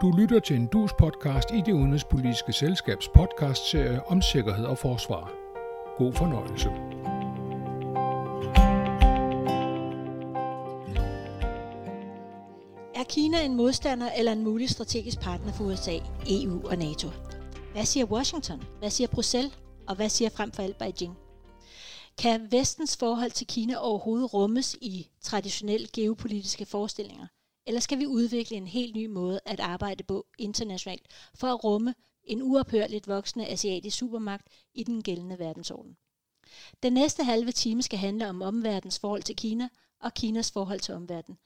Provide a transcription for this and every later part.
Du lytter til en dus podcast i det udenrigspolitiske selskabs podcastserie om sikkerhed og forsvar. God fornøjelse. Er Kina en modstander eller en mulig strategisk partner for USA, EU og NATO? Hvad siger Washington? Hvad siger Bruxelles? Og hvad siger frem for alt Beijing? Kan vestens forhold til Kina overhovedet rummes i traditionelle geopolitiske forestillinger? Eller skal vi udvikle en helt ny måde at arbejde på internationalt for at rumme en uophørligt voksende asiatisk supermagt i den gældende verdensorden? Den næste halve time skal handle om omverdens forhold til Kina og Kinas forhold til omverdenen.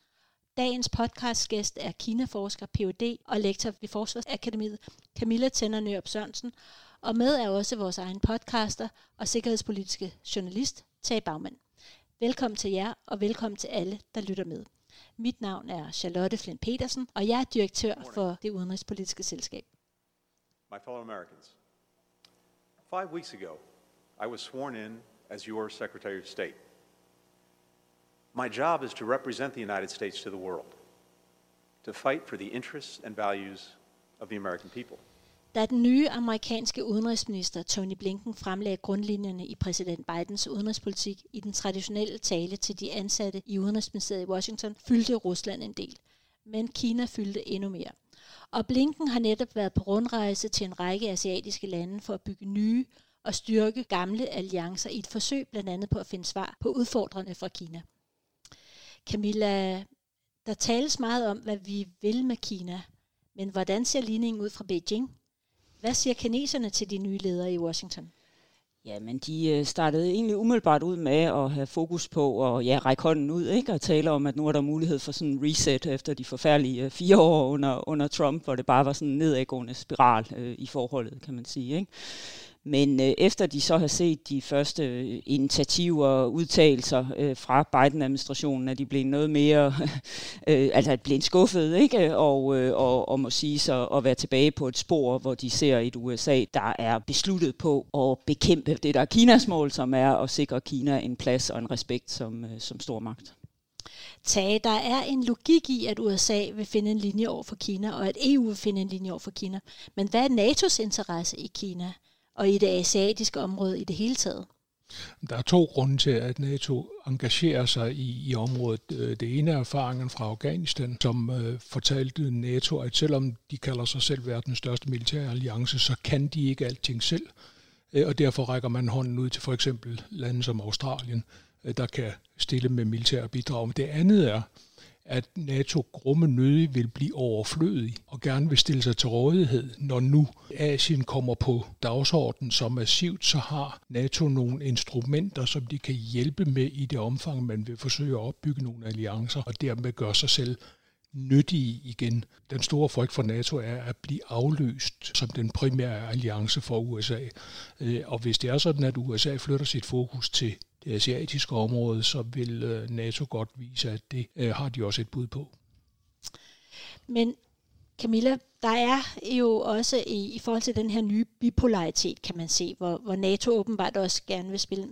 Dagens podcastgæst er kinaforsker, Ph.D. og lektor ved Forsvarsakademiet, Camilla Tænder Nørup Sørensen, og med er også vores egen podcaster og sikkerhedspolitiske journalist, Tage Bagmand. Velkommen til jer, og velkommen til alle, der lytter med. Mit navn er Charlotte Flint Petersen, og jeg er direktør for det udenrigspolitiske selskab. My fellow Americans, five weeks ago, I was sworn in as your Secretary of State. My job is to represent the United States to the world, to fight for the interests and values of the American people. Da den nye amerikanske udenrigsminister Tony Blinken fremlagde grundlinjerne i præsident Bidens udenrigspolitik i den traditionelle tale til de ansatte i Udenrigsministeriet i Washington, fyldte Rusland en del. Men Kina fyldte endnu mere. Og Blinken har netop været på rundrejse til en række asiatiske lande for at bygge nye og styrke gamle alliancer i et forsøg blandt andet på at finde svar på udfordrende fra Kina. Camilla, der tales meget om, hvad vi vil med Kina, men hvordan ser ligningen ud fra Beijing? Hvad siger kineserne til de nye ledere i Washington? Jamen, de øh, startede egentlig umiddelbart ud med at have fokus på at ja, række hånden ud ikke? og tale om, at nu er der mulighed for sådan en reset efter de forfærdelige øh, fire år under, under Trump, hvor det bare var sådan en nedadgående spiral øh, i forholdet, kan man sige. Ikke? Men øh, efter de så har set de første øh, initiativer og udtalelser øh, fra Biden-administrationen, at de blev noget mere, øh, altså blev skuffet, ikke? Og, øh, og, og må sige så at være tilbage på et spor, hvor de ser et USA, der er besluttet på at bekæmpe det, der er Kinas mål, som er at sikre Kina en plads og en respekt som, øh, som stormagt. Tage, der er en logik i, at USA vil finde en linje over for Kina, og at EU vil finde en linje over for Kina. Men hvad er NATO's interesse i Kina? Og i det asiatiske område i det hele taget? Der er to grunde til, at NATO engagerer sig i, i området. Øh, det ene er erfaringen fra Afghanistan, som øh, fortalte NATO, at selvom de kalder sig selv verdens største militære alliance, så kan de ikke alting selv. Øh, og derfor rækker man hånden ud til for eksempel lande som Australien, øh, der kan stille med militære bidrag. det andet er, at NATO grumme nødig vil blive overflødig og gerne vil stille sig til rådighed, når nu Asien kommer på dagsordenen så massivt, så har NATO nogle instrumenter, som de kan hjælpe med i det omfang, man vil forsøge at opbygge nogle alliancer og dermed gøre sig selv nyttige igen. Den store frygt for NATO er at blive afløst som den primære alliance for USA. Øh, og hvis det er sådan, at USA flytter sit fokus til det asiatiske område, så vil øh, NATO godt vise, at det øh, har de også et bud på. Men Camilla, der er jo også i, i forhold til den her nye bipolaritet, kan man se, hvor, hvor NATO åbenbart også gerne vil spille,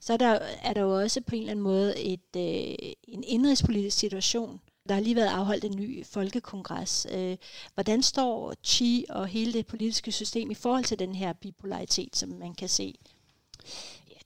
så er der, er der jo også på en eller anden måde et, øh, en indrigspolitisk situation. Der har lige været afholdt en ny folkekongres. Øh, hvordan står Xi og hele det politiske system i forhold til den her bipolaritet, som man kan se?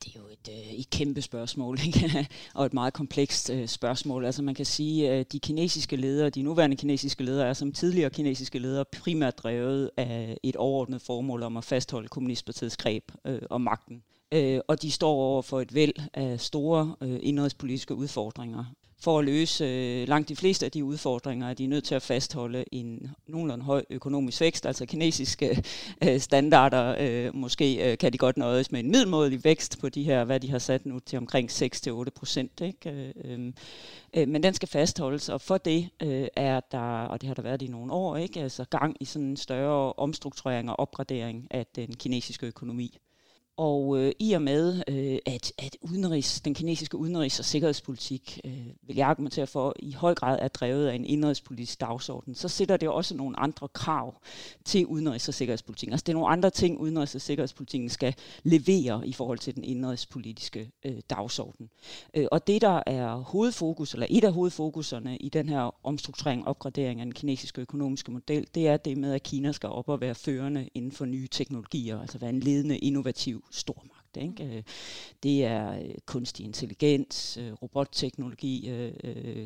Det er jo et, øh, et kæmpe spørgsmål, ikke? og et meget komplekst øh, spørgsmål. Altså man kan sige, at de kinesiske ledere, de nuværende kinesiske ledere, er som tidligere kinesiske ledere primært drevet af et overordnet formål om at fastholde kommunistpartiets greb øh, om magten. Øh, og de står over for et væld af store øh, indrigspolitiske udfordringer for at løse øh, langt de fleste af de udfordringer, at de er nødt til at fastholde en nogenlunde høj økonomisk vækst, altså kinesiske øh, standarder. Øh, måske øh, kan de godt nøjes med en middelmådig vækst på de her, hvad de har sat nu til omkring 6-8 procent. Ikke? Øh, øhm, øh, men den skal fastholdes, og for det øh, er der, og det har der været i nogle år, ikke? Altså gang i sådan en større omstrukturering og opgradering af den kinesiske økonomi. Og øh, i og med, øh, at, at udenrigs, den kinesiske udenrigs- og sikkerhedspolitik, øh, vil jeg argumentere for, i høj grad er drevet af en indrigspolitisk dagsorden, så sætter det også nogle andre krav til udenrigs- og sikkerhedspolitikken. Altså det er nogle andre ting, udenrigs- og sikkerhedspolitikken skal levere i forhold til den indrigspolitiske øh, dagsorden. Øh, og det, der er hovedfokus, eller et af hovedfokuserne i den her omstrukturering og opgradering af den kinesiske økonomiske model, det er det med, at Kina skal op og være førende inden for nye teknologier, altså være en ledende innovativ stormagt. Ikke? Øh, det er øh, kunstig intelligens, øh, robotteknologi,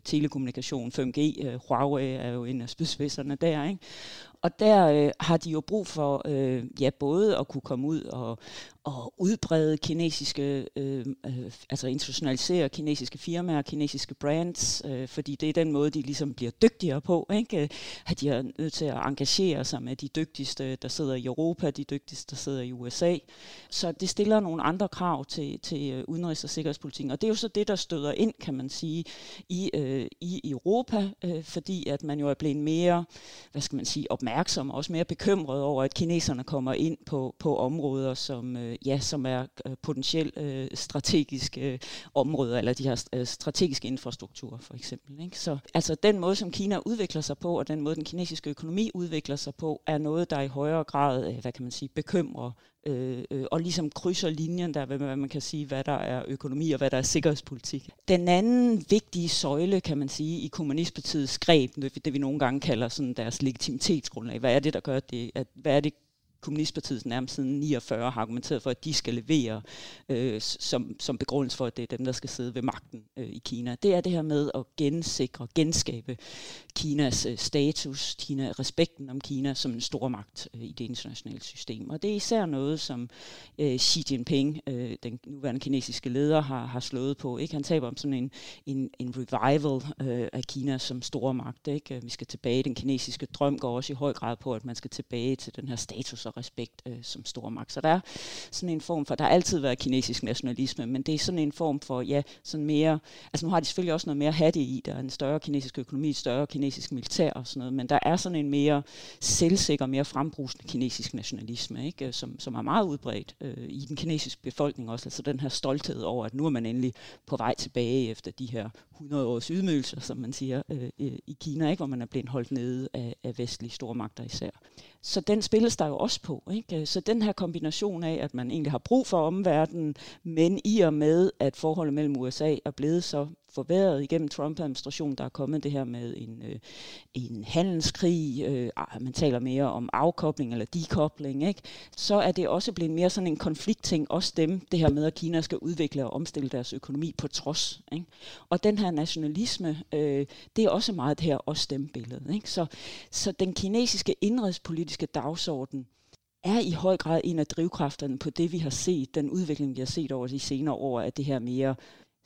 telekommunikation, 5G. Huawei er jo en af spydspidserne der. Ikke? Og der øh, har de jo brug for øh, ja, både at kunne komme ud og, og udbrede kinesiske, øh, øh, altså internationalisere kinesiske firmaer, kinesiske brands, øh, fordi det er den måde, de ligesom bliver dygtigere på. Ikke? At de er nødt til at engagere sig med de dygtigste, der sidder i Europa, de dygtigste, der sidder i USA. Så det stiller nogle andre krav til, til øh, udenrigs- og sikkerhedspolitikken. Og det er jo så det, der støder ind, kan man sige, i, øh, i Europa, øh, fordi at man jo er blevet mere, hvad skal man sige, opmærksom og også mere bekymret over, at kineserne kommer ind på, på områder, som øh, ja, som er øh, potentielt øh, strategiske øh, områder, eller de har øh, strategiske infrastrukturer for eksempel. Ikke? Så altså den måde, som Kina udvikler sig på, og den måde, den kinesiske økonomi udvikler sig på, er noget, der i højere grad, øh, hvad kan man sige, bekymrer øh, øh, og ligesom krydser linjen der, hvad man kan sige, hvad der er økonomi og hvad der er sikkerhedspolitik. Den anden vigtige søjle, kan man sige, i kommunistpartiets greb, det vi nogle gange kalder sådan deres legitimitetsgrundlag, hvad er det, der gør det, at, hvad er det, Kommunistpartiet nærmest siden 49 har argumenteret for, at de skal levere øh, som, som begrundelse for, at det er dem, der skal sidde ved magten øh, i Kina. Det er det her med at gensikre, genskabe Kinas øh, status, Kina, respekten om Kina som en stor magt øh, i det internationale system. Og det er især noget, som øh, Xi Jinping, øh, den nuværende kinesiske leder, har, har slået på. Ikke? Han taber om sådan en, en, en revival øh, af Kina som stor magt. Ikke? Vi skal tilbage. Den kinesiske drøm går også i høj grad på, at man skal tilbage til den her status og respekt øh, som stormagt. Så der er sådan en form for, der har altid været kinesisk nationalisme, men det er sådan en form for, ja, sådan mere, altså nu har de selvfølgelig også noget mere hatte i, der er en større kinesisk økonomi, et større kinesisk militær og sådan noget, men der er sådan en mere selvsikker, mere frembrusende kinesisk nationalisme, ikke? Øh, som, som er meget udbredt øh, i den kinesiske befolkning også, altså den her stolthed over, at nu er man endelig på vej tilbage efter de her 100 års ydmygelser, som man siger, øh, øh, i Kina, ikke? hvor man er blevet holdt nede af, af vestlige stormagter især. Så den spilles der jo også på. Ikke? Så den her kombination af, at man egentlig har brug for omverdenen, men i og med, at forholdet mellem USA er blevet så forværret igennem Trump-administrationen. Der er kommet det her med en, øh, en handelskrig, øh, ah, man taler mere om afkobling eller dekobling, ikke? så er det også blevet mere sådan en konfliktting, også dem, det her med, at Kina skal udvikle og omstille deres økonomi på trods. Ikke? Og den her nationalisme, øh, det er også meget det her også dem billede. Ikke? Så, så den kinesiske indrigspolitiske dagsorden, er i høj grad en af drivkræfterne på det, vi har set, den udvikling, vi har set over de senere år, at det her mere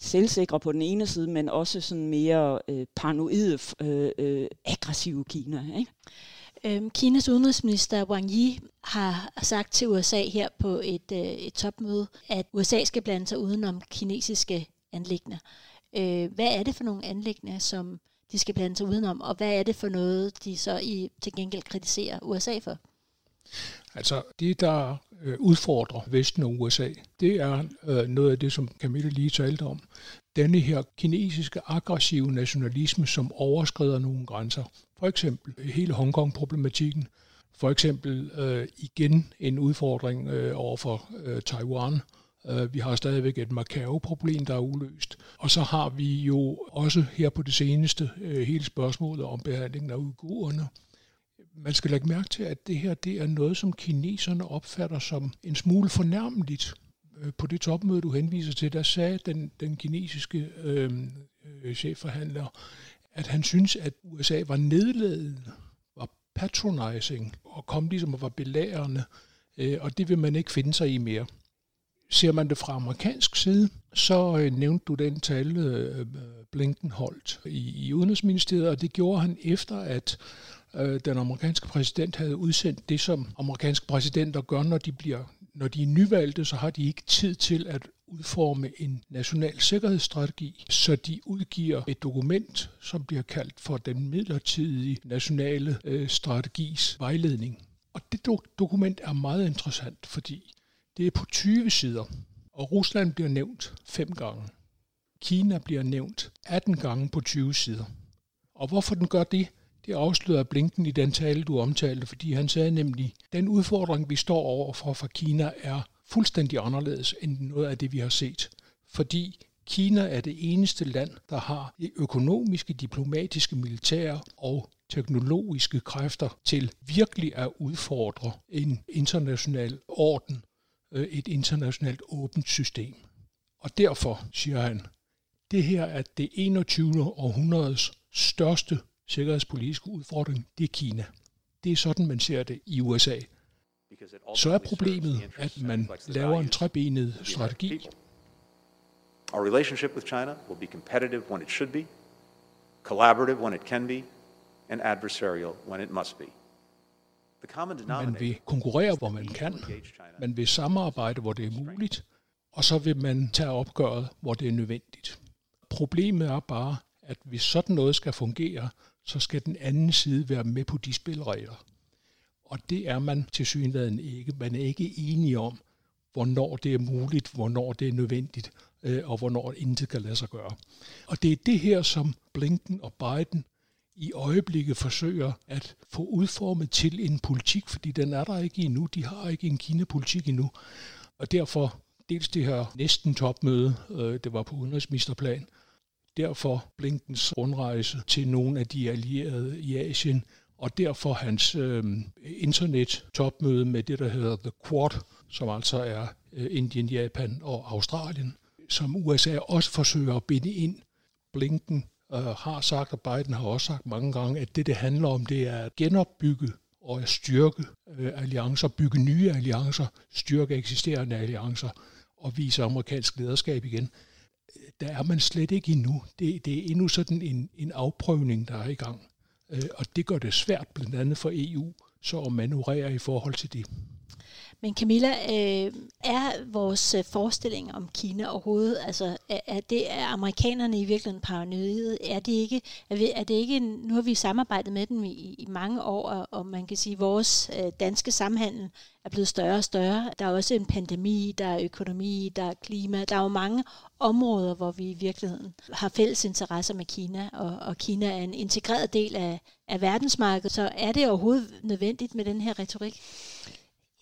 selvsikre på den ene side, men også sådan mere øh, paranoide, øh, øh, aggressive Kina. Ikke? Øhm, Kinas udenrigsminister Wang Yi har sagt til USA her på et, øh, et topmøde, at USA skal blande sig udenom kinesiske anlæggende. Øh, hvad er det for nogle anlæggende, som de skal blande sig udenom, og hvad er det for noget, de så i, til gengæld kritiserer USA for? Altså det, der øh, udfordrer Vesten og USA, det er øh, noget af det, som Camille lige talte om. Denne her kinesiske aggressive nationalisme, som overskrider nogle grænser. For eksempel hele Hongkong-problematikken. For eksempel øh, igen en udfordring øh, over for øh, Taiwan. Øh, vi har stadigvæk et Macau-problem, der er uløst. Og så har vi jo også her på det seneste øh, hele spørgsmålet om behandlingen af uigurerne man skal lægge mærke til, at det her det er noget, som kineserne opfatter som en smule fornærmeligt. Øh, på det topmøde, du henviser til, der sagde den, den kinesiske øh, øh chefforhandler, at han synes, at USA var nedladende, var patronizing og kom ligesom og var belærende, øh, og det vil man ikke finde sig i mere. Ser man det fra amerikansk side, så øh, nævnte du den tale, øh, Blinken holdt i, i Udenrigsministeriet, og det gjorde han efter, at øh, den amerikanske præsident havde udsendt det, som amerikanske præsidenter gør, når de bliver når de er nyvalgte, så har de ikke tid til at udforme en national sikkerhedsstrategi, så de udgiver et dokument, som bliver kaldt for den midlertidige nationale øh, strategis vejledning. Og det do- dokument er meget interessant, fordi Det er på 20 sider, og Rusland bliver nævnt fem gange. Kina bliver nævnt 18 gange på 20 sider. Og hvorfor den gør det, det afslører Blinken i den tale, du omtalte, fordi han sagde nemlig, den udfordring, vi står overfor fra Kina, er fuldstændig anderledes end noget af det, vi har set. Fordi Kina er det eneste land, der har de økonomiske, diplomatiske, militære og teknologiske kræfter til virkelig at udfordre en international orden, øh, et internationalt åbent system. Og derfor, siger han, det her er det 21. århundredes største sikkerhedspolitiske udfordring, det er Kina. Det er sådan, man ser det i USA. Så er problemet, at man laver en trebenet strategi. Our relationship with China will be competitive when it should be, collaborative when it can be, and adversarial when it must be. Man vil konkurrere, hvor man kan. Man vil samarbejde, hvor det er muligt. Og så vil man tage opgøret, hvor det er nødvendigt. Problemet er bare, at hvis sådan noget skal fungere, så skal den anden side være med på de spilleregler. Og det er man til synligheden ikke. Man er ikke enige om, hvornår det er muligt, hvornår det er nødvendigt, øh, og hvornår intet kan lade sig gøre. Og det er det her, som Blinken og Biden i øjeblikket forsøger at få udformet til en politik, fordi den er der ikke endnu. De har ikke en Kina-politik endnu. Og derfor dels det her næsten topmøde, øh, det var på udenrigsministerplan, derfor Blinkens rundrejse til nogle af de allierede i Asien, og derfor hans øh, internet-topmøde med det, der hedder The Quad, som altså er øh, Indien, Japan og Australien, som USA også forsøger at binde ind. Blinken øh, har sagt, og Biden har også sagt mange gange, at det, det handler om, det er at genopbygge og at styrke øh, alliancer, bygge nye alliancer, styrke eksisterende alliancer og vise amerikansk lederskab igen der er man slet ikke endnu. Det, det er endnu sådan en, en afprøvning, der er i gang. Øh, og det gør det svært blandt andet for EU så at manøvrere i forhold til det. Men Camilla, øh, er vores øh, forestilling om Kina overhovedet, altså er, er det er amerikanerne i virkeligheden paranoide? Er det ikke, er, vi, er det ikke nu har vi samarbejdet med dem i, i mange år, og, og man kan sige, at vores øh, danske samhandel er blevet større og større. Der er også en pandemi, der er økonomi, der er klima, der er jo mange områder, hvor vi i virkeligheden har fælles interesser med Kina, og, og Kina er en integreret del af, af verdensmarkedet. Så er det overhovedet nødvendigt med den her retorik?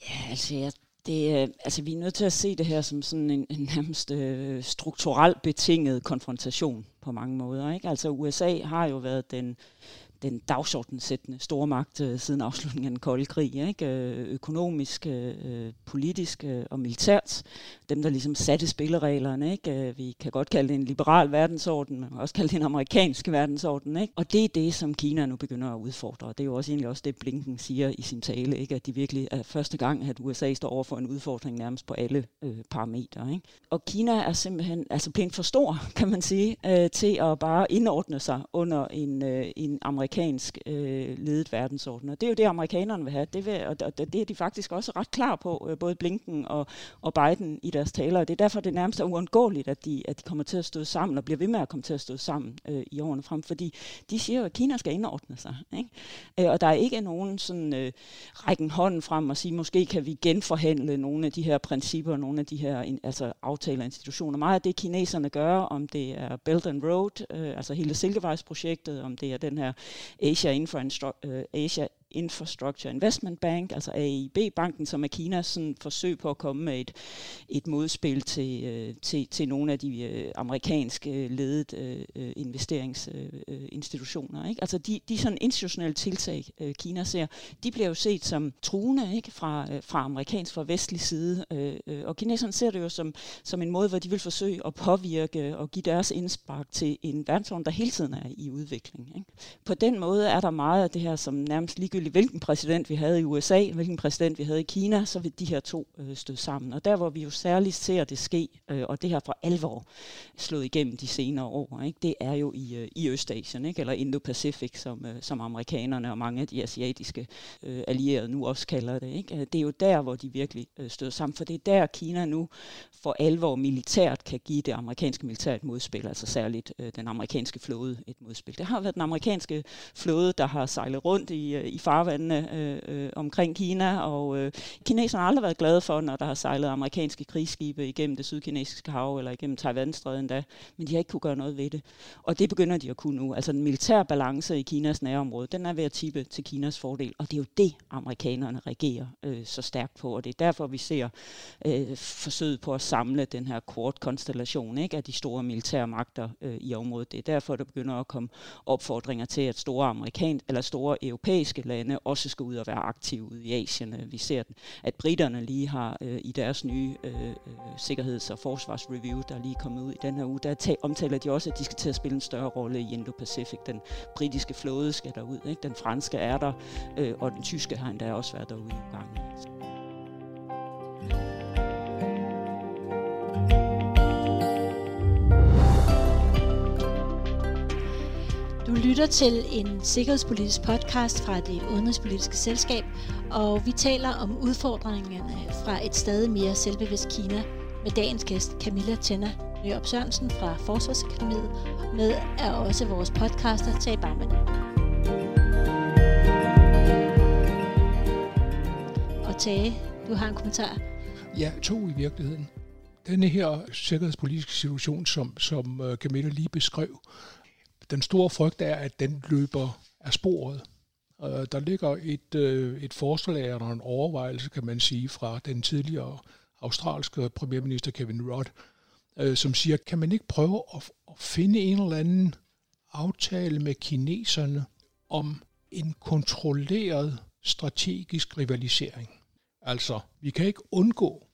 Ja, altså jeg det, øh, altså, vi er nødt til at se det her som sådan en, en nærmest øh, strukturelt betinget konfrontation på mange måder. Ikke? Altså USA har jo været den den dagsordensættende stormagt øh, siden afslutningen af den kolde krig. Ikke? Øh, økonomisk, øh, øh, politisk øh, og militært. Dem, der ligesom satte spillereglerne. Ikke? Øh, vi kan godt kalde det en liberal verdensorden, men også kalde det en amerikansk verdensorden. Ikke? Og det er det, som Kina nu begynder at udfordre. Det er jo også egentlig også det, Blinken siger i sin tale. Ikke? At de virkelig er første gang, at USA står over for en udfordring nærmest på alle øh, parametre. Ikke? Og Kina er simpelthen altså blevet for stor, kan man sige, øh, til at bare indordne sig under en, øh, en amerikansk amerikansk øh, ledet verdensorden. Og det er jo det, amerikanerne vil have. Det, vil, og, og det er de faktisk også ret klar på, øh, både Blinken og, og Biden i deres taler. Og det er derfor, det nærmest er uundgåeligt, at de, at de kommer til at stå sammen, og bliver ved med at komme til at stå sammen øh, i årene frem. Fordi de siger jo, at Kina skal indordne sig. Ikke? Øh, og der er ikke nogen sådan øh, rækken hånden frem og sige, måske kan vi genforhandle nogle af de her principper, nogle af de her altså aftaler institutioner. Meget af det, kineserne gør, om det er Belt and Road, øh, altså hele Silkevejsprojektet, om det er den her Asia, Infrastructure, uh, Asia Infrastructure Investment Bank, altså AIB-banken, som er Kinas sådan, forsøg på at komme med et, et modspil til, øh, til, til nogle af de øh, amerikanske ledet øh, investeringsinstitutioner. Øh, ikke? Altså de, de sådan institutionelle tiltag, øh, Kina ser, de bliver jo set som truende ikke? Fra, øh, fra amerikansk, fra vestlig side. Øh, øh, og kineserne ser det jo som, som en måde, hvor de vil forsøge at påvirke og give deres indspark til en verdensorden, der hele tiden er i udvikling. Ikke? På den måde er der meget af det her, som nærmest ligegyldigt ligegyldigt hvilken præsident vi havde i USA, hvilken præsident vi havde i Kina, så vil de her to øh, støde sammen. Og der hvor vi jo særligt ser det ske, øh, og det her for alvor slået igennem de senere år, ikke? det er jo i, øh, i Østasien, ikke? eller Indo-Pacific, som, øh, som amerikanerne og mange af de asiatiske øh, allierede nu også kalder det. Ikke? Det er jo der, hvor de virkelig øh, støder sammen, for det er der Kina nu for alvor militært kan give det amerikanske militær et modspil, altså særligt øh, den amerikanske flåde et modspil. Det har været den amerikanske flåde, der har sejlet rundt i, øh, i farvandene øh, øh, omkring Kina, og øh, kineserne har aldrig været glade for, når der har sejlet amerikanske krigsskibe igennem det sydkinesiske hav, eller igennem Taiwanstrædet endda, men de har ikke kunne gøre noget ved det. Og det begynder de at kunne nu. Altså den militære balance i Kinas nærområde, den er ved at tippe til Kinas fordel, og det er jo det, amerikanerne reagerer øh, så stærkt på, og det er derfor, vi ser øh, forsøget på at samle den her kort-konstellation ikke, af de store militære magter øh, i området. Det er derfor, der begynder at komme opfordringer til, at store amerikan eller store europæiske lande også skal ud og være aktive ude i Asien. Øh, vi ser, at britterne lige har øh, i deres nye øh, øh, sikkerheds- og forsvarsreview, der lige er kommet ud i den her uge, der omtaler de også, at de skal til at spille en større rolle i Indo-Pacific. Den britiske flåde skal derud, ikke? den franske er der, øh, og den tyske har endda også været derude i Du lytter til en sikkerhedspolitisk podcast fra det udenrigspolitiske selskab, og vi taler om udfordringerne fra et stadig mere selvbevidst Kina med dagens gæst Camilla Tenna Nørup Sørensen fra Forsvarsakademiet. Med er også vores podcaster Tage Barman. Og Tage, du har en kommentar. Ja, to i virkeligheden. Denne her sikkerhedspolitiske situation, som, som øh, Camilla lige beskrev, den store frygt er, at den løber af sporet. Der ligger et, øh, et forslag eller en overvejelse, kan man sige, fra den tidligere australske premierminister Kevin Rudd, øh, som siger, kan man ikke prøve at, at finde en eller anden aftale med kineserne om en kontrolleret strategisk rivalisering. Altså, vi kan ikke undgå,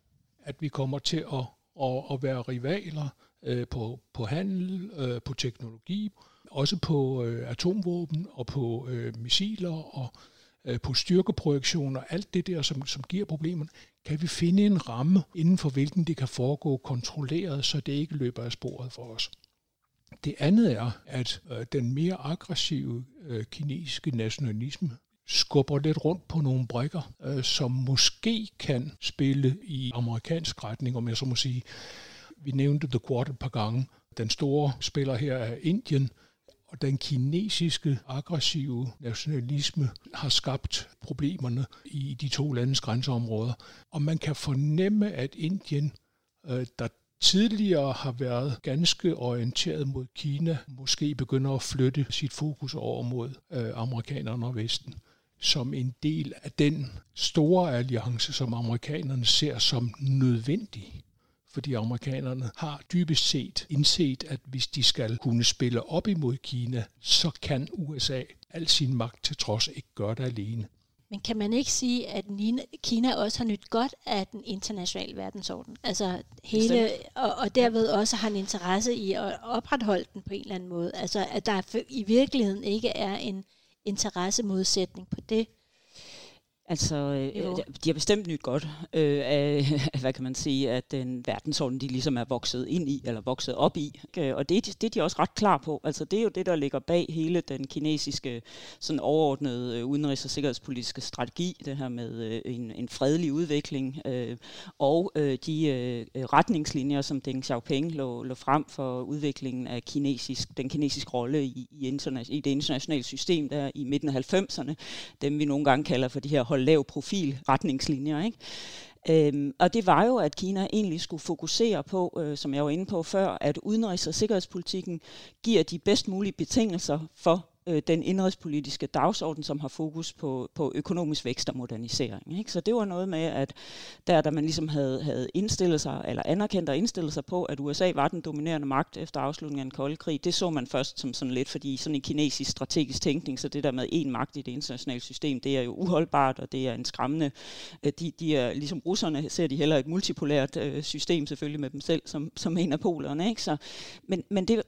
at vi kommer til at, at, at være rivaler øh, på, på handel, øh, på teknologi, også på øh, atomvåben og på øh, missiler og øh, på styrkeprojektioner, alt det der, som, som giver problemer, kan vi finde en ramme, inden for hvilken det kan foregå kontrolleret, så det ikke løber af sporet for os. Det andet er, at øh, den mere aggressive øh, kinesiske nationalisme skubber lidt rundt på nogle brikker, øh, som måske kan spille i amerikansk retning, om jeg så må sige. Vi nævnte The Quad et par gange. Den store spiller her er Indien, og den kinesiske aggressive nationalisme har skabt problemerne i de to landes grænseområder. Og man kan fornemme, at Indien, øh, der tidligere har været ganske orienteret mod Kina, måske begynder at flytte sit fokus over mod øh, amerikanerne og Vesten som en del af den store alliance, som amerikanerne ser som nødvendig fordi amerikanerne har dybest set indset, at hvis de skal kunne spille op imod Kina, så kan USA al sin magt til trods ikke gøre det alene. Men kan man ikke sige, at Kina også har nyt godt af den internationale verdensorden? Altså hele, og, og derved også har en interesse i at opretholde den på en eller anden måde. Altså at der i virkeligheden ikke er en interessemodsætning på det Altså, øh, de har bestemt nyt godt øh, af, hvad kan man sige, at den verdensorden, de ligesom er vokset ind i, eller vokset op i. Og det, det er de også ret klar på. Altså, det er jo det, der ligger bag hele den kinesiske sådan overordnede øh, udenrigs- og sikkerhedspolitiske strategi, det her med øh, en, en fredelig udvikling, øh, og øh, de øh, retningslinjer, som Deng Xiaoping lå, lå frem for udviklingen af kinesisk, den kinesiske rolle i, i, interna- i det internationale system der i midten af 90'erne, dem vi nogle gange kalder for de her lav profil retningslinjer. Ikke? Øhm, og det var jo, at Kina egentlig skulle fokusere på, øh, som jeg var inde på før, at udenrigs- og sikkerhedspolitikken giver de bedst mulige betingelser for øh, den indrigspolitiske dagsorden, som har fokus på, på økonomisk vækst og modernisering. Ikke? Så det var noget med, at der, da man ligesom havde, havde indstillet sig, eller anerkendt og indstillet sig på, at USA var den dominerende magt efter afslutningen af den kolde krig, det så man først som sådan lidt, fordi sådan en kinesisk strategisk tænkning, så det der med én magt i det internationale system, det er jo uholdbart, og det er en skræmmende, øh, de, de er, ligesom russerne ser de heller et multipolært øh, system selvfølgelig med dem selv, som, som en af polerne. Ikke? Så, men, men det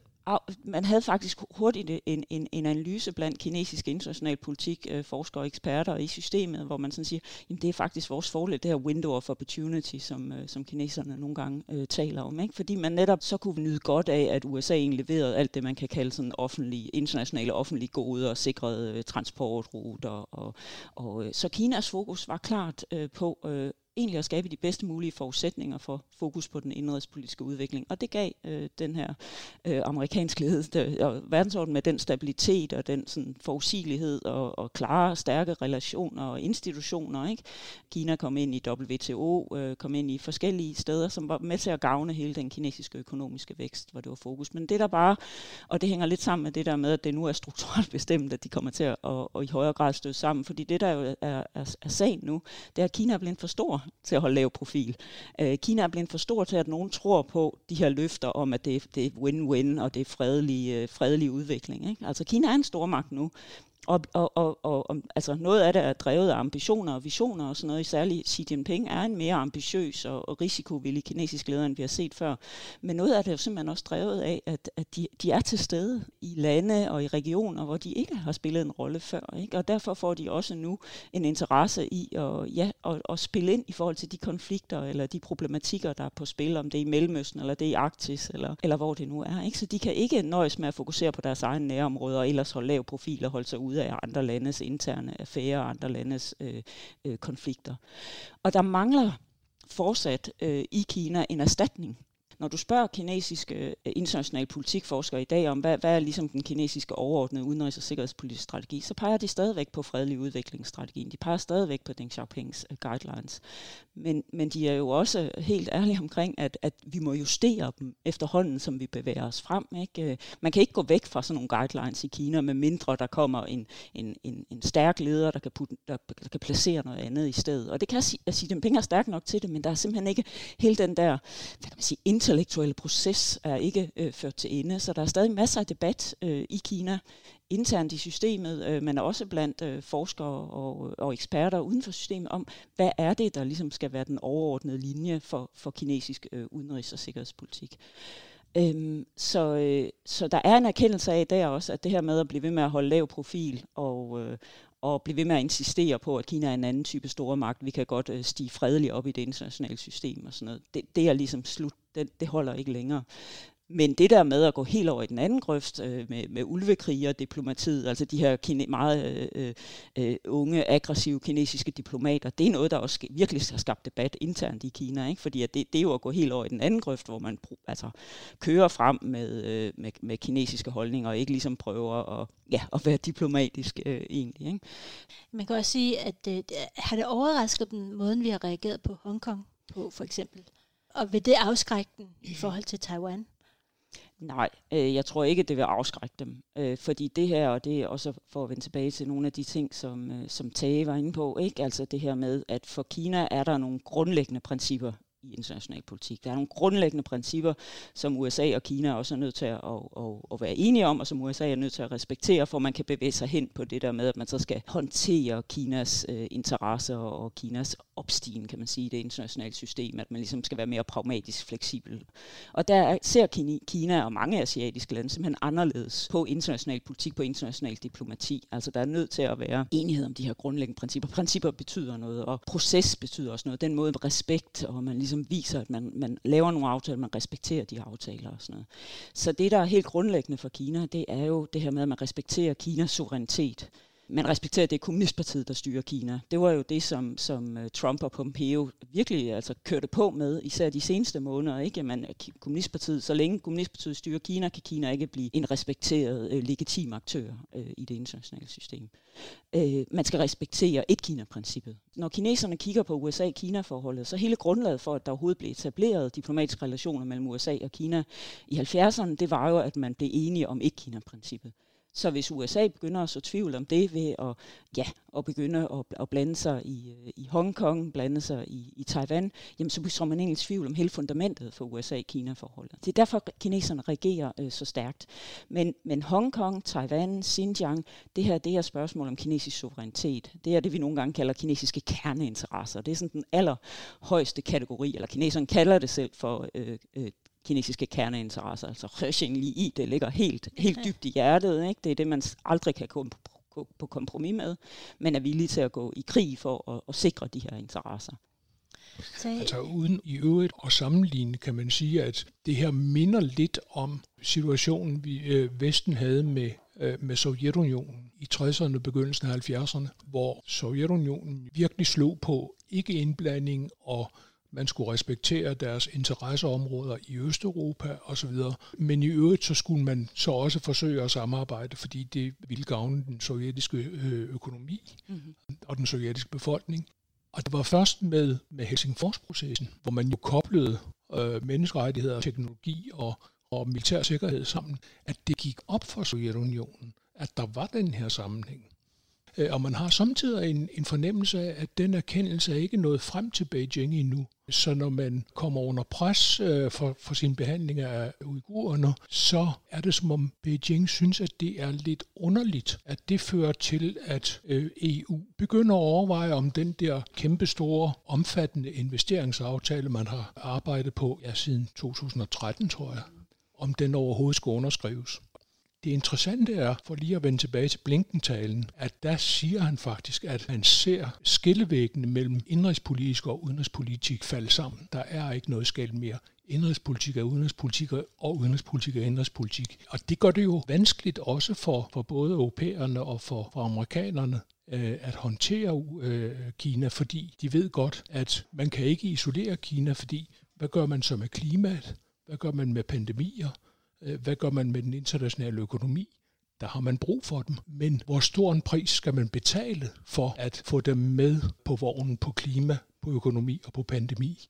man havde faktisk hurtigt en, en, en analyse blandt kinesiske international politik, øh, forskere og eksperter i systemet, hvor man sådan siger, jamen det er faktisk vores fordel, det her window of opportunity, som, øh, som kineserne nogle gange øh, taler om. Ikke? Fordi man netop så kunne nyde godt af, at USA egentlig leverede alt det, man kan kalde sådan offentlige, internationale offentlige goder og sikrede øh, transportruter. Og, og, øh, så Kinas fokus var klart øh, på øh, egentlig at skabe de bedste mulige forudsætninger for fokus på den indrigspolitiske udvikling. Og det gav øh, den her øh, amerikansk ledelse og verdensorden med den stabilitet og den sådan, forudsigelighed og, og klare, stærke relationer og institutioner. Ikke? Kina kom ind i WTO, øh, kom ind i forskellige steder, som var med til at gavne hele den kinesiske økonomiske vækst, hvor det var fokus. Men det der bare, og det hænger lidt sammen med det der med, at det nu er strukturelt bestemt, at de kommer til at og, og i højere grad støde sammen. Fordi det der jo er, er, er sagen nu, det er, at Kina er blevet for stor til at holde lav profil. Øh, Kina er blevet for stor til, at nogen tror på de her løfter om, at det, det er win-win, og det er fredelig, øh, fredelig udvikling. Ikke? Altså Kina er en stormagt nu, og, og, og, og, og altså noget af det er drevet af ambitioner og visioner og sådan noget. Særligt Xi Jinping er en mere ambitiøs og, og risikovillig kinesisk leder, end vi har set før. Men noget af det er jo simpelthen også drevet af, at, at de, de er til stede i lande og i regioner, hvor de ikke har spillet en rolle før. Ikke? Og derfor får de også nu en interesse i at, ja, at, at spille ind i forhold til de konflikter eller de problematikker, der er på spil, om det er i Mellemøsten eller det er i Arktis eller, eller hvor det nu er. Ikke? Så de kan ikke nøjes med at fokusere på deres egne nærområder og ellers holde lav profil og holde sig ude af andre landes interne affærer og andre landes øh, øh, konflikter. Og der mangler fortsat øh, i Kina en erstatning når du spørger kinesiske øh, internationale politikforskere i dag om, hvad, hvad er ligesom den kinesiske overordnede udenrigs- og sikkerhedspolitiske strategi, så peger de stadigvæk på fredelig udviklingsstrategien. De peger stadigvæk på Deng Xiaopings øh, guidelines. Men, men de er jo også helt ærlige omkring, at, at vi må justere dem efterhånden, som vi bevæger os frem. Ikke? Øh, man kan ikke gå væk fra sådan nogle guidelines i Kina, med mindre der kommer en, en, en, en stærk leder, der kan, putte, der, der kan placere noget andet i stedet. Og det kan jeg sige, at Xi Jinping er stærk nok til det, men der er simpelthen ikke hele den der hvad kan man sige, intellektuelle proces er ikke øh, ført til ende. Så der er stadig masser af debat øh, i Kina internt i systemet, øh, men også blandt øh, forskere og, og eksperter uden for systemet om, hvad er det, der ligesom skal være den overordnede linje for, for kinesisk øh, udenrigs- og sikkerhedspolitik. Øhm, så, øh, så der er en erkendelse af der også, at det her med at blive ved med at holde lav profil og, øh, og blive ved med at insistere på, at Kina er en anden type store magt. Vi kan godt øh, stige fredeligt op i det internationale system og sådan noget. Det, det er ligesom slut. Det, det holder ikke længere. Men det der med at gå helt over i den anden grøft øh, med, med ulvekriger og diplomatiet, altså de her kine, meget øh, øh, unge, aggressive kinesiske diplomater, det er noget, der også virkelig har skabt debat internt i Kina. Ikke? Fordi at det, det er jo at gå helt over i den anden grøft, hvor man altså, kører frem med, øh, med, med kinesiske holdninger og ikke ligesom prøver at, ja, at være diplomatisk øh, egentlig. Ikke? Man kan også sige, at øh, har det overrasket den måden, vi har reageret på Hongkong på, for eksempel? Og vil det afskrække den i forhold til Taiwan? Nej, øh, jeg tror ikke, det vil afskrække dem. Øh, fordi det her, og det er også for at vende tilbage til nogle af de ting, som, øh, som Tage var inde på, ikke? altså det her med, at for Kina er der nogle grundlæggende principper i international politik. Der er nogle grundlæggende principper, som USA og Kina også er nødt til at, at, at, at være enige om, og som USA er nødt til at respektere, for man kan bevæge sig hen på det der med, at man så skal håndtere Kinas øh, interesser og Kinas opstigen, kan man sige, i det internationale system, at man ligesom skal være mere pragmatisk fleksibel. Og der ser Kina og mange asiatiske lande simpelthen anderledes på international politik, på international diplomati. Altså der er nødt til at være enighed om de her grundlæggende principper. Principper betyder noget, og proces betyder også noget. Den måde respekt, og man ligesom Ligesom viser, at man, man laver nogle aftaler, man respekterer de aftaler og sådan noget. Så det, der er helt grundlæggende for Kina, det er jo det her med, at man respekterer Kinas suverænitet man respekterer, at det er kommunistpartiet, der styrer Kina. Det var jo det, som, som øh, Trump og Pompeo virkelig altså, kørte på med, især de seneste måneder. Ikke? Man, kommunistpartiet, så længe kommunistpartiet styrer Kina, kan Kina ikke blive en respekteret, øh, legitim aktør øh, i det internationale system. Øh, man skal respektere et-Kina-princippet. Når kineserne kigger på USA-Kina-forholdet, så hele grundlaget for, at der overhovedet blev etableret diplomatiske relationer mellem USA og Kina i 70'erne, det var jo, at man blev enige om et-Kina-princippet. Så hvis USA begynder at så tvivl om det ved at, ja, at begynde at, at blande sig i, øh, i Hongkong, blande sig i, i Taiwan, jamen så bliver man egentlig tvivl om hele fundamentet for USA-Kina-forholdet. Det er derfor, kineserne reagerer øh, så stærkt. Men, men Hongkong, Taiwan, Xinjiang, det her det er spørgsmål om kinesisk suverænitet. Det er det, vi nogle gange kalder kinesiske kerneinteresser. Det er sådan den allerhøjeste kategori, eller kineserne kalder det selv for øh, øh, kinesiske kerneinteresser. Altså lige i, det ligger helt, helt dybt i hjertet. Ikke? Det er det, man aldrig kan gå på kompromis med, men er villig til at gå i krig for at, at sikre de her interesser. Altså uden i øvrigt at sammenligne, kan man sige, at det her minder lidt om situationen, vi øh, Vesten havde med øh, med Sovjetunionen i 60'erne og begyndelsen af 70'erne, hvor Sovjetunionen virkelig slog på ikke indblanding og man skulle respektere deres interesseområder i Østeuropa osv. Men i øvrigt så skulle man så også forsøge at samarbejde, fordi det ville gavne den sovjetiske øh, økonomi mm-hmm. og den sovjetiske befolkning. Og det var først med, med Helsingforsprocessen, hvor man jo koblede øh, menneskerettigheder, teknologi og, og militær sikkerhed sammen, at det gik op for Sovjetunionen, at der var den her sammenhæng. Øh, og man har samtidig en, en fornemmelse af, at den erkendelse er ikke nået frem til Beijing endnu. Så når man kommer under pres øh, for, for sin behandling af uigurerne, så er det som om Beijing synes, at det er lidt underligt, at det fører til, at øh, EU begynder at overveje, om den der kæmpestore, omfattende investeringsaftale, man har arbejdet på ja, siden 2013, tror jeg, om den overhovedet skal underskrives. Det interessante er, for lige at vende tilbage til Blinkentalen, at der siger han faktisk, at man ser skillevæggene mellem indrigspolitik og udenrigspolitik falde sammen. Der er ikke noget skæld mere. Indrigspolitik er udenrigspolitik, og udenrigspolitik er indrigspolitik. Og det gør det jo vanskeligt også for, for både europæerne og for, for amerikanerne øh, at håndtere øh, Kina, fordi de ved godt, at man kan ikke isolere Kina, fordi hvad gør man så med klimaet? Hvad gør man med pandemier? Øh, hvad gør man med den internationale økonomi? Der har man brug for dem. Men hvor stor en pris skal man betale for at få dem med på vognen på klima, på økonomi og på pandemi?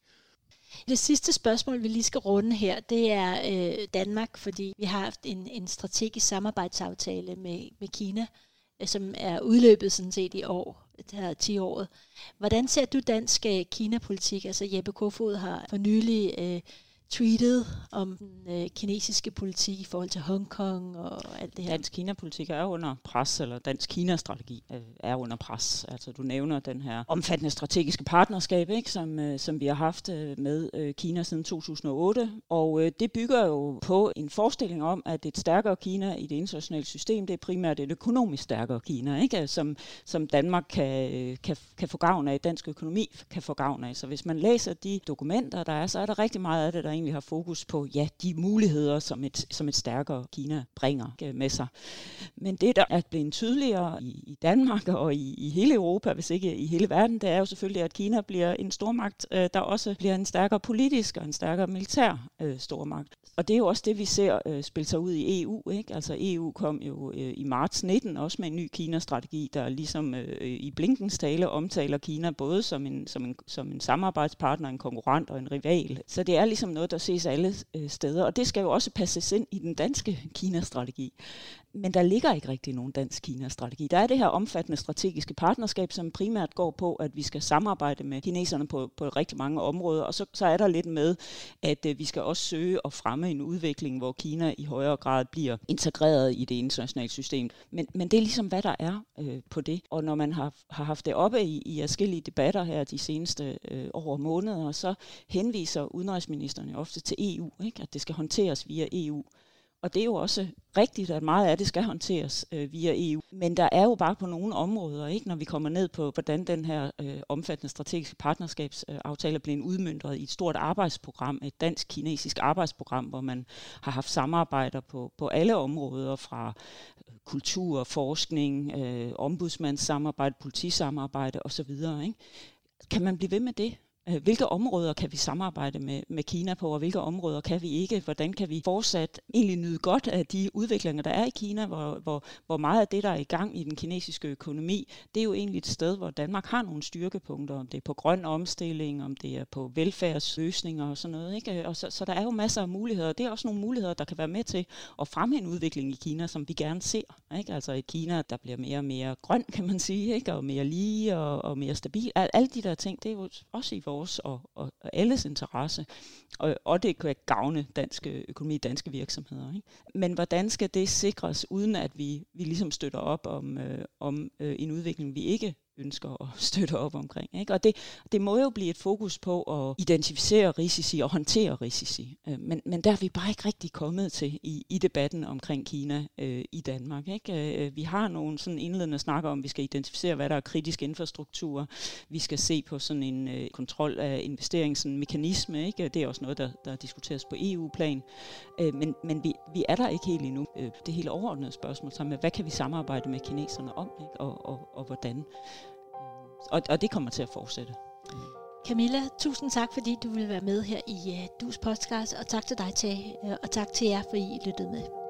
Det sidste spørgsmål, vi lige skal runde her, det er øh, Danmark, fordi vi har haft en, en strategisk samarbejdsaftale med, med Kina, øh, som er udløbet sådan set i år, det her 10 året. Hvordan ser du dansk øh, Kina-politik? Altså Jeppe Kofod har for nylig øh, tweetet om den øh, kinesiske politik i forhold til Hongkong og alt det her. Dansk Kina-politik er under pres, eller dansk Kina-strategi øh, er under pres. Altså du nævner den her omfattende strategiske partnerskab, ikke, som, øh, som vi har haft øh, med øh, Kina siden 2008. Og øh, det bygger jo på en forestilling om, at et stærkere Kina i det internationale system, det er primært et økonomisk stærkere Kina, ikke, øh, som, som Danmark kan, øh, kan, kan få gavn af, dansk økonomi kan få gavn af. Så hvis man læser de dokumenter, der er, så er der rigtig meget af det, der egentlig har fokus på ja, de muligheder, som et, som et stærkere Kina bringer med sig. Men det, der er blevet tydeligere i, i Danmark og i, i hele Europa, hvis ikke i hele verden, det er jo selvfølgelig, at Kina bliver en stormagt, øh, der også bliver en stærkere politisk og en stærkere militær øh, stormagt. Og det er jo også det, vi ser øh, spille sig ud i EU. Ikke? Altså EU kom jo øh, i marts 19 også med en ny Kina-strategi, der ligesom øh, i Blinkens tale omtaler Kina både som en, som, en, som en samarbejdspartner, en konkurrent og en rival. Så det er ligesom noget, der ses alle øh, steder. Og det skal jo også passes ind i den danske Kina-strategi. Men der ligger ikke rigtig nogen dansk Kina-strategi. Der er det her omfattende strategiske partnerskab, som primært går på, at vi skal samarbejde med kineserne på, på rigtig mange områder. Og så, så er der lidt med, at øh, vi skal også søge at fremme en udvikling, hvor Kina i højere grad bliver integreret i det internationale system. Men, men det er ligesom, hvad der er øh, på det. Og når man har, har haft det oppe i, i forskellige debatter her de seneste øh, år og måneder, så henviser udenrigsministerne ofte til EU, ikke? at det skal håndteres via EU. Og det er jo også rigtigt, at meget af det skal håndteres øh, via EU. Men der er jo bare på nogle områder, ikke, når vi kommer ned på, hvordan den her øh, omfattende strategiske partnerskabsaftale øh, bliver udmyndret i et stort arbejdsprogram, et dansk-kinesisk arbejdsprogram, hvor man har haft samarbejder på, på alle områder fra øh, kultur, forskning, øh, ombudsmandssamarbejde, politisamarbejde osv. Ikke? Kan man blive ved med det? Øh, hvilke områder kan vi samarbejde med, med Kina på, og hvilke områder kan vi ikke? Hvordan kan vi fortsat egentlig nyde godt af de udviklinger, der er i Kina, hvor, hvor, hvor meget af det, der er i gang i den kinesiske økonomi, det er jo egentlig et sted, hvor Danmark har nogle styrkepunkter, om det er på grøn omstilling, om det er på velfærdsløsninger og sådan noget. Ikke? Og så, så der er jo masser af muligheder. Det er også nogle muligheder, der kan være med til at fremme en udvikling i Kina, som vi gerne ser. Ikke? Altså et Kina, der bliver mere og mere grøn, kan man sige, ikke? og mere lige og, og mere stabil. Alle de der ting, det er jo også i vores vores og, og, og alles interesse, og, og det kan gavne dansk øh, økonomi, danske virksomheder. Ikke? Men hvordan skal det sikres, uden at vi, vi ligesom støtter op om, øh, om øh, en udvikling, vi ikke ønsker at støtte op omkring. Ikke? Og det, det må jo blive et fokus på at identificere risici og håndtere risici. Øh, men, men der er vi bare ikke rigtig kommet til i, i debatten omkring Kina øh, i Danmark. Ikke? Øh, vi har nogle sådan indledende snakker om, at vi skal identificere, hvad der er kritisk infrastruktur. Vi skal se på sådan en øh, kontrol af investeringsmekanisme. Ikke? Det er også noget, der, der diskuteres på EU-plan. Øh, men men vi, vi er der ikke helt endnu. Øh, det hele overordnede spørgsmål sammen med, hvad kan vi samarbejde med kineserne om, ikke? Og, og, og hvordan? Og, og det kommer til at fortsætte. Camilla, tusind tak, fordi du ville være med her i øh, uh, Dus podcast, og tak til dig, til, uh, øh, og tak til jer, fordi I lyttede med.